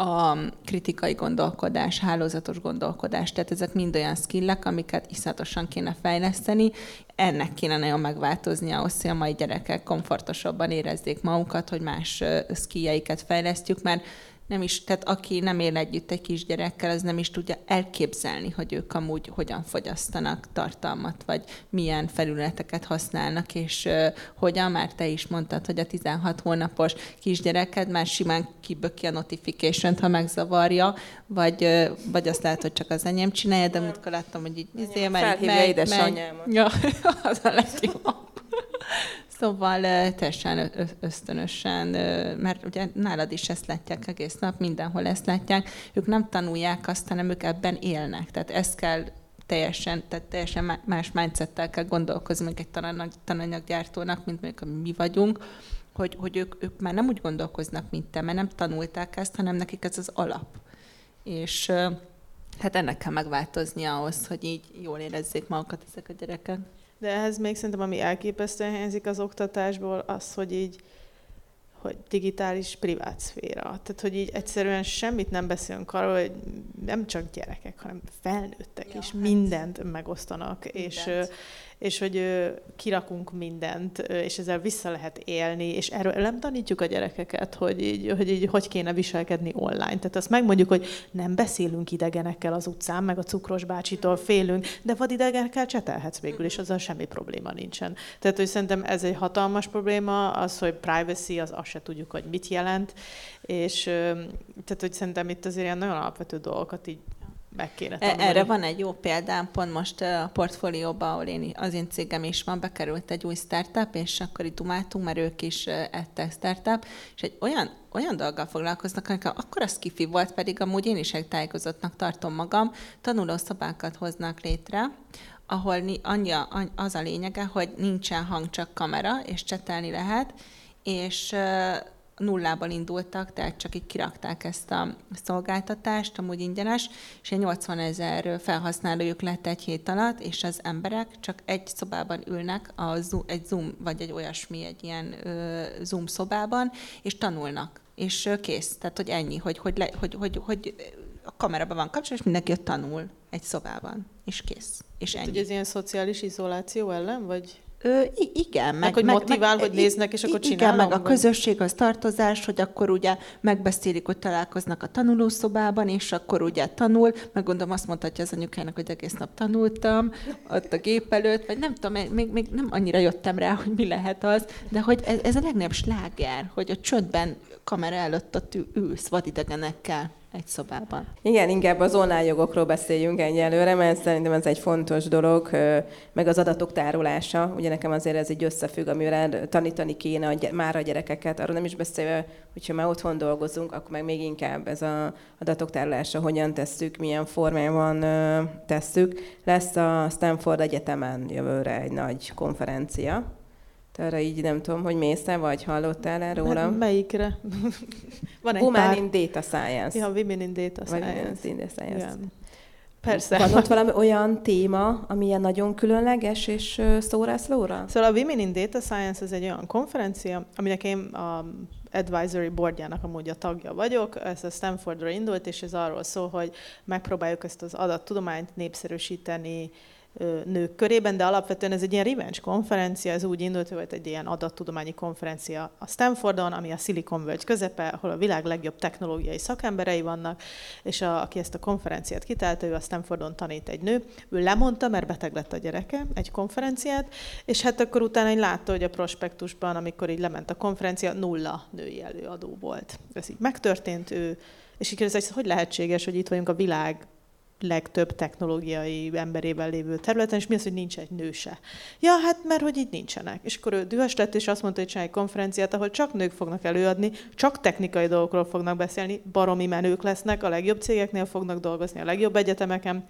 Speaker 3: a kritikai gondolkodás, hálózatos gondolkodás, tehát ezek mind olyan skillek, amiket iszatosan kéne fejleszteni, ennek kéne nagyon megváltozni ahhoz, hogy a mai gyerekek komfortosabban érezzék magukat, hogy más skilljeiket fejlesztjük, mert nem is, tehát aki nem él együtt egy kisgyerekkel, az nem is tudja elképzelni, hogy ők amúgy hogyan fogyasztanak tartalmat, vagy milyen felületeket használnak, és uh, hogyan, már te is mondtad, hogy a 16 hónapos kisgyereked már simán kiböki a notification ha megzavarja, vagy, uh, vagy azt lehet, hogy csak az enyém csinálja, de múltkor láttam, hogy így izé,
Speaker 2: megy, megy, megy.
Speaker 3: Ja, az a legjobb. Szóval teljesen ösztönösen, mert ugye nálad is ezt látják egész nap, mindenhol ezt látják, ők nem tanulják azt, hanem ők ebben élnek. Tehát ezt kell teljesen, tehát teljesen más mindsettel kell gondolkozni, meg egy tananyag, tananyaggyártónak, mint mondjuk mi vagyunk, hogy, hogy ők, ők már nem úgy gondolkoznak, mint te, mert nem tanulták ezt, hanem nekik ez az alap. És hát ennek kell megváltozni ahhoz, hogy így jól érezzék magukat ezek a gyerekek.
Speaker 5: De ehhez még szerintem, ami elképesztően helyezik az oktatásból, az, hogy így hogy digitális privát szféra. Tehát, hogy így egyszerűen semmit nem beszélünk arról, hogy nem csak gyerekek, hanem felnőttek ja, is hát mindent megosztanak, mindent. és és hogy kirakunk mindent, és ezzel vissza lehet élni, és erről nem tanítjuk a gyerekeket, hogy így, hogy így hogy kéne viselkedni online. Tehát azt megmondjuk, hogy nem beszélünk idegenekkel az utcán, meg a cukros bácsitól félünk, de vadidegenekkel csetelhetsz végül, és azzal semmi probléma nincsen. Tehát, hogy szerintem ez egy hatalmas probléma, az, hogy privacy, az azt se tudjuk, hogy mit jelent, és tehát, hogy szerintem itt azért ilyen nagyon alapvető dolgokat így meg kéne e, tanulni.
Speaker 3: Erre van egy jó példám, pont most a portfólióban, ahol én, az én cégem is van, bekerült egy új startup, és akkor itt dumáltunk, mert ők is ettek startup, és egy olyan, olyan dolggal foglalkoznak, amik akkor az kifi volt, pedig amúgy én is egy tájékozottnak tartom magam, tanuló szobákat hoznak létre, ahol annyi, az a lényege, hogy nincsen hang, csak kamera, és csetelni lehet, és nullából indultak, tehát csak így kirakták ezt a szolgáltatást, amúgy ingyenes, és egy 80 ezer felhasználójuk lett egy hét alatt, és az emberek csak egy szobában ülnek, a Zoom, egy Zoom, vagy egy olyasmi, egy ilyen ö, Zoom szobában, és tanulnak. És ö, kész. Tehát, hogy ennyi, hogy, hogy, le, hogy, hogy, hogy a kamerában van kapcsolat, és mindenki ott tanul egy szobában, és kész. És ennyi.
Speaker 5: Hogy ez ilyen szociális izoláció ellen, vagy?
Speaker 3: Ö, igen.
Speaker 5: Meg, meg hogy motivál, meg, hogy néznek, és akkor csinálom.
Speaker 3: Igen, meg a közösség, az tartozás, hogy akkor ugye megbeszélik, hogy találkoznak a tanulószobában, és akkor ugye tanul, meg gondolom azt mondhatja az anyukának, hogy egész nap tanultam, ott a gép előtt, vagy nem tudom, még, még nem annyira jöttem rá, hogy mi lehet az, de hogy ez, ez a legnagyobb sláger, hogy a csöndben kamera előtt ott ülsz vadidegenekkel egy szobában.
Speaker 2: Igen, inkább az online jogokról beszéljünk egyelőre, mert szerintem ez egy fontos dolog, meg az adatok tárolása. Ugye nekem azért ez egy összefügg, amivel tanítani kéne a, már a gyerekeket. Arról nem is beszélve, hogyha már otthon dolgozunk, akkor meg még inkább ez az adatok tárolása, hogyan tesszük, milyen formában tesszük. Lesz a Stanford Egyetemen jövőre egy nagy konferencia, arra így nem tudom, hogy mész -e, vagy hallottál el róla? Nem,
Speaker 5: melyikre?
Speaker 2: Van egy Women pár... in Data Science.
Speaker 5: Ja, Women in Data Science. Women
Speaker 2: in Data Science. Igen.
Speaker 5: Persze.
Speaker 2: Van ott valami olyan téma, ami ilyen nagyon különleges és szórászlóra?
Speaker 5: Szóval a Women in Data Science ez egy olyan konferencia, aminek én a advisory boardjának amúgy a tagja vagyok. Ez a Stanfordra indult, és ez arról szól, hogy megpróbáljuk ezt az adattudományt népszerűsíteni, nők körében, de alapvetően ez egy ilyen revenge konferencia, ez úgy indult, hogy volt egy ilyen adattudományi konferencia a Stanfordon, ami a Silicon Völgy közepe, ahol a világ legjobb technológiai szakemberei vannak, és a, aki ezt a konferenciát kitálta, ő a Stanfordon tanít egy nő. Ő lemondta, mert beteg lett a gyereke, egy konferenciát, és hát akkor utána egy látta, hogy a prospektusban, amikor így lement a konferencia, nulla női előadó volt. Ez így megtörtént, ő és így kérdezi, hogy hogy lehetséges, hogy itt vagyunk a világ legtöbb technológiai emberével lévő területen, és mi az, hogy nincs egy nő se? Ja, hát mert hogy így nincsenek. És akkor ő dühös lett, és azt mondta, hogy csinálj egy konferenciát, ahol csak nők fognak előadni, csak technikai dolgokról fognak beszélni, baromi menők lesznek, a legjobb cégeknél fognak dolgozni, a legjobb egyetemeken,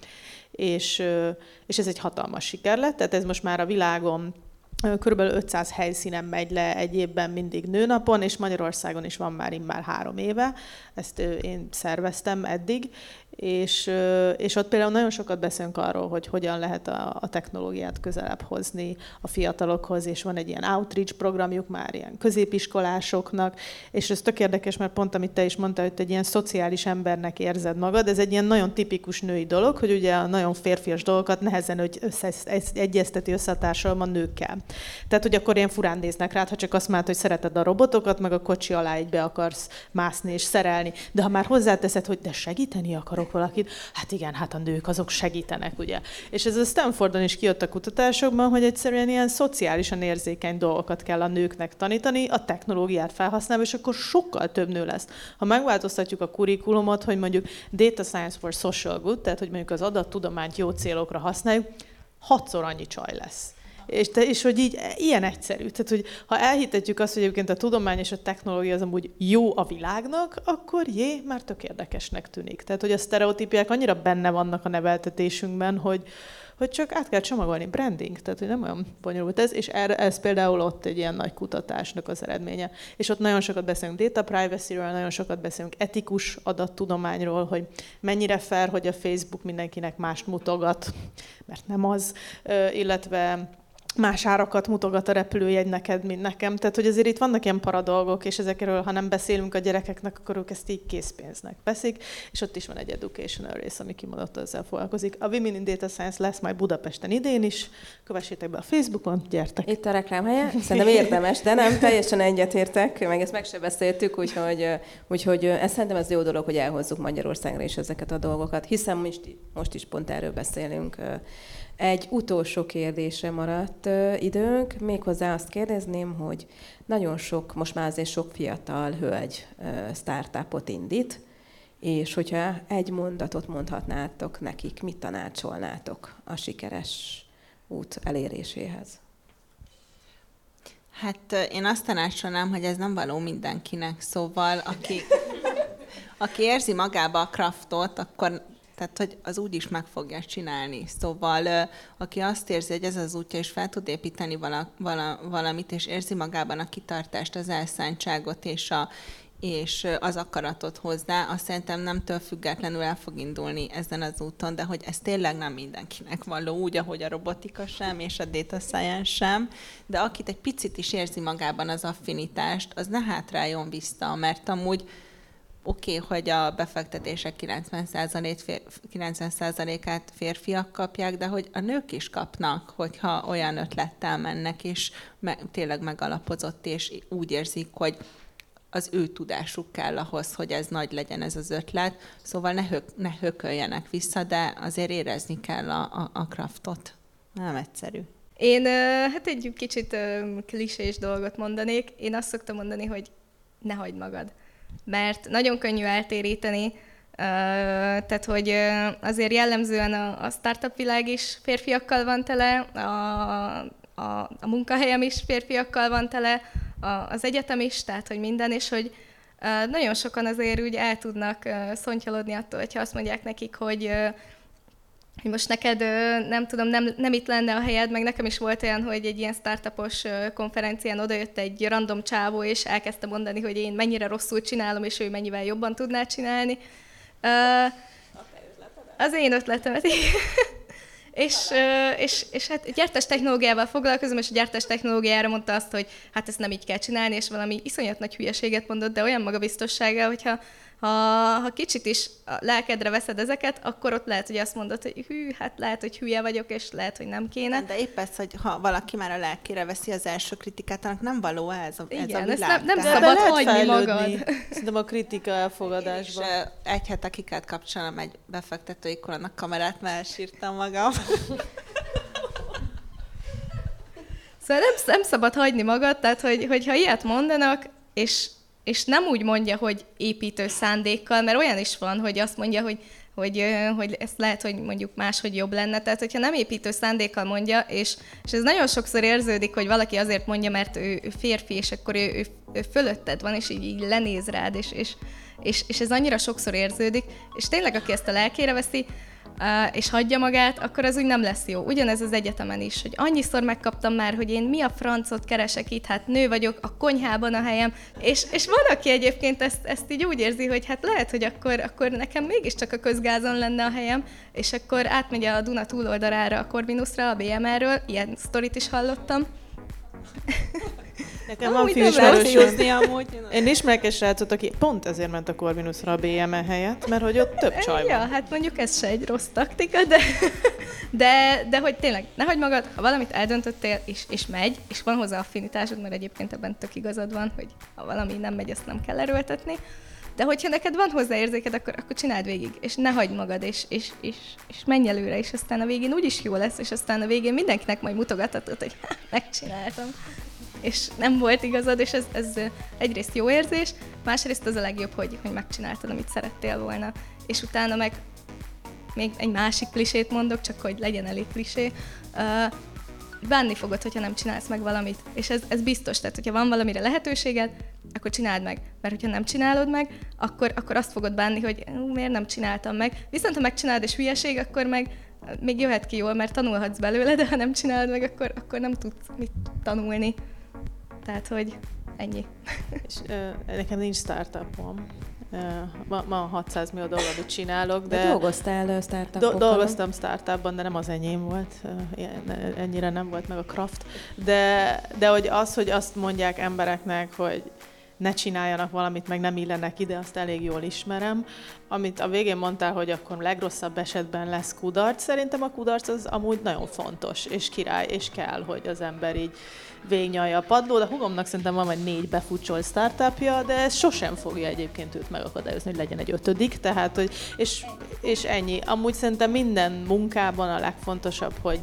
Speaker 5: és, és ez egy hatalmas siker lett, tehát ez most már a világon Körülbelül 500 helyszínen megy le egy évben mindig nőnapon, és Magyarországon is van már immár három éve. Ezt én szerveztem eddig, és, és ott például nagyon sokat beszélünk arról, hogy hogyan lehet a, a technológiát közelebb hozni a fiatalokhoz, és van egy ilyen outreach programjuk már ilyen középiskolásoknak, és ez tök érdekes, mert pont amit te is mondtál, hogy te egy ilyen szociális embernek érzed magad, ez egy ilyen nagyon tipikus női dolog, hogy ugye a nagyon férfias dolgokat nehezen hogy össze, egyezteti össze a nőkkel. Tehát, hogy akkor ilyen furán néznek rád, ha csak azt mondod, hogy szereted a robotokat, meg a kocsi alá így be akarsz mászni és szerelni. De ha már hozzáteszed, hogy de segíteni akarok valakit, hát igen, hát a nők azok segítenek, ugye. És ez a Stanfordon is kijött a kutatásokban, hogy egyszerűen ilyen szociálisan érzékeny dolgokat kell a nőknek tanítani, a technológiát felhasználva, és akkor sokkal több nő lesz. Ha megváltoztatjuk a kurikulumot, hogy mondjuk Data Science for Social Good, tehát hogy mondjuk az adattudományt jó célokra használjuk, hatszor annyi csaj lesz. És, te, és hogy így ilyen egyszerű. Tehát, hogy ha elhitetjük azt, hogy egyébként a tudomány és a technológia az amúgy jó a világnak, akkor jé, már tök érdekesnek tűnik. Tehát, hogy a sztereotípiák annyira benne vannak a neveltetésünkben, hogy, hogy csak át kell csomagolni, branding, tehát hogy nem olyan bonyolult ez, és erre, ez például ott egy ilyen nagy kutatásnak az eredménye. És ott nagyon sokat beszélünk data privacy-ről, nagyon sokat beszélünk etikus adattudományról, hogy mennyire fair, hogy a Facebook mindenkinek mást mutogat, mert nem az, illetve más árakat mutogat a repülőjegy neked, mint nekem. Tehát, hogy azért itt vannak ilyen paradolgok, és ezekről, ha nem beszélünk a gyerekeknek, akkor ők ezt így készpénznek veszik, és ott is van egy educational rész, ami kimondott ezzel foglalkozik. A Women in Data Science lesz majd Budapesten idén is, kövessétek be a Facebookon, gyertek.
Speaker 2: Itt a reklámhelye, szerintem érdemes, de nem, teljesen egyetértek, meg ezt meg se beszéltük, úgyhogy, úgyhogy ez szerintem ez jó dolog, hogy elhozzuk Magyarországra is ezeket a dolgokat, hiszen most, most is pont erről beszélünk egy utolsó kérdésre maradt időnk, méghozzá azt kérdezném, hogy nagyon sok, most már azért sok fiatal hölgy startupot indít, és hogyha egy mondatot mondhatnátok nekik, mit tanácsolnátok a sikeres út eléréséhez?
Speaker 3: Hát én azt tanácsolnám, hogy ez nem való mindenkinek, szóval aki, aki érzi magába a kraftot, akkor tehát hogy az úgy is meg fogja csinálni. Szóval aki azt érzi, hogy ez az útja, és fel tud építeni vala, vala, valamit, és érzi magában a kitartást, az elszántságot és a, és az akaratot hozzá, azt szerintem nemtől függetlenül el fog indulni ezen az úton, de hogy ez tényleg nem mindenkinek való, úgy, ahogy a robotika sem, és a data science sem, de akit egy picit is érzi magában az affinitást, az ne hátráljon vissza, mert amúgy oké, okay, hogy a befektetések 90%-át fér, 90 férfiak kapják, de hogy a nők is kapnak, hogyha olyan ötlettel mennek, és me, tényleg megalapozott, és úgy érzik, hogy az ő tudásuk kell ahhoz, hogy ez nagy legyen ez az ötlet. Szóval ne, hök, ne hököljenek vissza, de azért érezni kell a, a, a kraftot. Nem egyszerű.
Speaker 4: Én hát egy kicsit klisés dolgot mondanék. Én azt szoktam mondani, hogy ne hagyd magad. Mert nagyon könnyű eltéríteni, tehát, hogy azért jellemzően a, startup világ is férfiakkal van tele, a, a, a munkahelyem is férfiakkal van tele, az egyetem is, tehát hogy minden, és hogy nagyon sokan azért úgy el tudnak szontyolodni attól, hogyha azt mondják nekik, hogy hogy most neked nem tudom, nem, nem itt lenne a helyed, meg nekem is volt olyan, hogy egy ilyen startupos konferencián odajött egy random csávó, és elkezdte mondani, hogy én mennyire rosszul csinálom, és ő mennyivel jobban tudná csinálni. Az én ötletemet, és, és, és hát gyártás technológiával foglalkozom, és a gyártás technológiára mondta azt, hogy hát ezt nem így kell csinálni, és valami iszonyat nagy hülyeséget mondott, de olyan magabiztossággal, hogyha ha, ha kicsit is a lelkedre veszed ezeket, akkor ott lehet, hogy azt mondod, hogy hű, hát lehet, hogy hülye vagyok, és lehet, hogy nem kéne.
Speaker 3: De épp ez, hogy ha valaki már a lelkére veszi az első kritikát, annak nem való ez a,
Speaker 4: Igen,
Speaker 3: ez a világ.
Speaker 4: nem, nem szabad hagyni magad.
Speaker 5: Szerintem a kritika elfogadásban. És
Speaker 3: egy hete ki kellett kapcsolnom egy befektetői koronak kamerát, mert elsírtam magam.
Speaker 4: Szóval nem, nem szabad hagyni magad, tehát hogy, hogyha ilyet mondanak, és és nem úgy mondja, hogy építő szándékkal, mert olyan is van, hogy azt mondja, hogy, hogy, hogy ezt lehet, hogy mondjuk máshogy jobb lenne. Tehát, hogyha nem építő szándékkal mondja, és, és ez nagyon sokszor érződik, hogy valaki azért mondja, mert ő, ő férfi, és akkor ő, ő, ő fölötted van, és így, így lenéz rád, és, és, és, és ez annyira sokszor érződik, és tényleg, aki ezt a lelkére veszi, és hagyja magát, akkor az úgy nem lesz jó. Ugyanez az egyetemen is, hogy annyiszor megkaptam már, hogy én mi a francot keresek itt, hát nő vagyok, a konyhában a helyem, és, és van, aki egyébként ezt, ezt így úgy érzi, hogy hát lehet, hogy akkor, akkor nekem mégiscsak a közgázon lenne a helyem, és akkor átmegy a Duna túloldalára, a Corvinusra, a BMR-ről, ilyen sztorit is hallottam.
Speaker 5: Nekem van fiú amúgy. Én ismerek egy srácot, aki pont ezért ment a Corvinusra a BME helyett, mert hogy ott több csaj
Speaker 4: van. Ja, hát mondjuk ez se egy rossz taktika, de, de, de hogy tényleg, ne hagyd magad, ha valamit eldöntöttél, és, és megy, és van hozzá affinitásod, mert egyébként ebben tök igazad van, hogy ha valami nem megy, azt nem kell erőltetni, de hogyha neked van hozzá érzéked, akkor, akkor csináld végig, és ne hagyd magad, és, és, és, és menj előre, és aztán a végén úgyis jó lesz, és aztán a végén mindenkinek majd mutogathatod, hogy megcsináltam és nem volt igazad, és ez, ez egyrészt jó érzés, másrészt az a legjobb, hogy, hogy megcsináltad, amit szerettél volna. És utána meg még egy másik klisét mondok, csak hogy legyen elég klisé, uh, bánni fogod, hogyha nem csinálsz meg valamit. És ez, ez biztos, tehát hogyha van valamire lehetőséged, akkor csináld meg. Mert hogyha nem csinálod meg, akkor, akkor azt fogod bánni, hogy miért nem csináltam meg. Viszont ha megcsinálod és hülyeség, akkor meg még jöhet ki jól, mert tanulhatsz belőle, de ha nem csinálod meg, akkor, akkor nem tudsz mit tanulni. Tehát, hogy ennyi.
Speaker 5: És, ö, nekem nincs startupom. Ma, ma 600 millió dolgot csinálok, de...
Speaker 2: de dolgoztál startupokon?
Speaker 5: Do- dolgoztam startupban, de nem az enyém volt. Ennyire nem volt meg a craft. De, de hogy az, hogy azt mondják embereknek, hogy ne csináljanak valamit, meg nem illenek ide, azt elég jól ismerem. Amit a végén mondtál, hogy akkor legrosszabb esetben lesz kudarc, szerintem a kudarc az amúgy nagyon fontos, és király, és kell, hogy az ember így végnyalja a padlót. A hugomnak szerintem van egy négy befutcsolt startupja, de ez sosem fogja egyébként őt megakadályozni, hogy legyen egy ötödik, tehát, hogy, és, és ennyi. Amúgy szerintem minden munkában a legfontosabb, hogy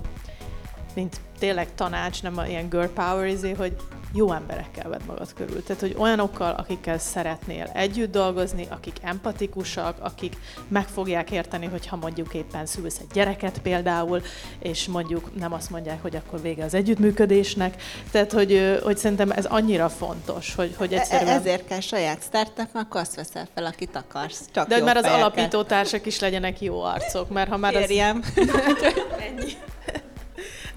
Speaker 5: mint tényleg tanács, nem a ilyen girl power izé, hogy jó emberekkel vedd magad körül. Tehát, hogy olyanokkal, akikkel szeretnél együtt dolgozni, akik empatikusak, akik meg fogják érteni, hogyha mondjuk éppen szülsz egy gyereket például, és mondjuk nem azt mondják, hogy akkor vége az együttműködésnek. Tehát, hogy, hogy szerintem ez annyira fontos, hogy, hogy egyszerűen...
Speaker 3: Ezért kell saját startup, akkor azt veszel fel, akit akarsz. Csak
Speaker 5: De hogy
Speaker 3: jó
Speaker 5: már az alapító társak is legyenek jó arcok, mert ha már az...
Speaker 3: Férjem.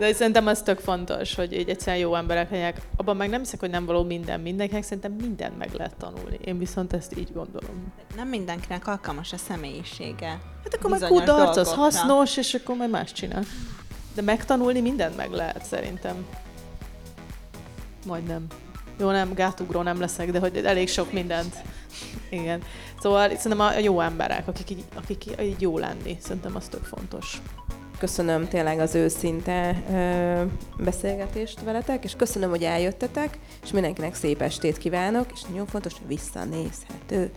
Speaker 5: De szerintem az tök fontos, hogy így egyszerűen jó emberek legyenek. Abban meg nem hiszek, hogy nem való minden mindenkinek, szerintem mindent meg lehet tanulni. Én viszont ezt így gondolom.
Speaker 3: Nem mindenkinek alkalmas a személyisége.
Speaker 5: Hát akkor meg kudarc, az hasznos, és akkor majd más csinál. De megtanulni mindent meg lehet szerintem. Majdnem. Jó, nem, gátugró nem leszek, de hogy elég sok mindent. Igen. Szóval szerintem a jó emberek, akik így, akik így jó lenni, szerintem az tök fontos.
Speaker 2: Köszönöm tényleg az őszinte ö, beszélgetést veletek, és köszönöm, hogy eljöttetek, és mindenkinek szép estét kívánok, és nagyon fontos, hogy visszanézhető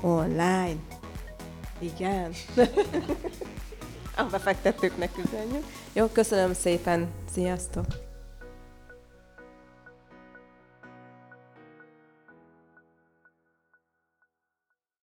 Speaker 2: online. Igen. A befektetőknek üzenjük. Jó, köszönöm szépen. Sziasztok!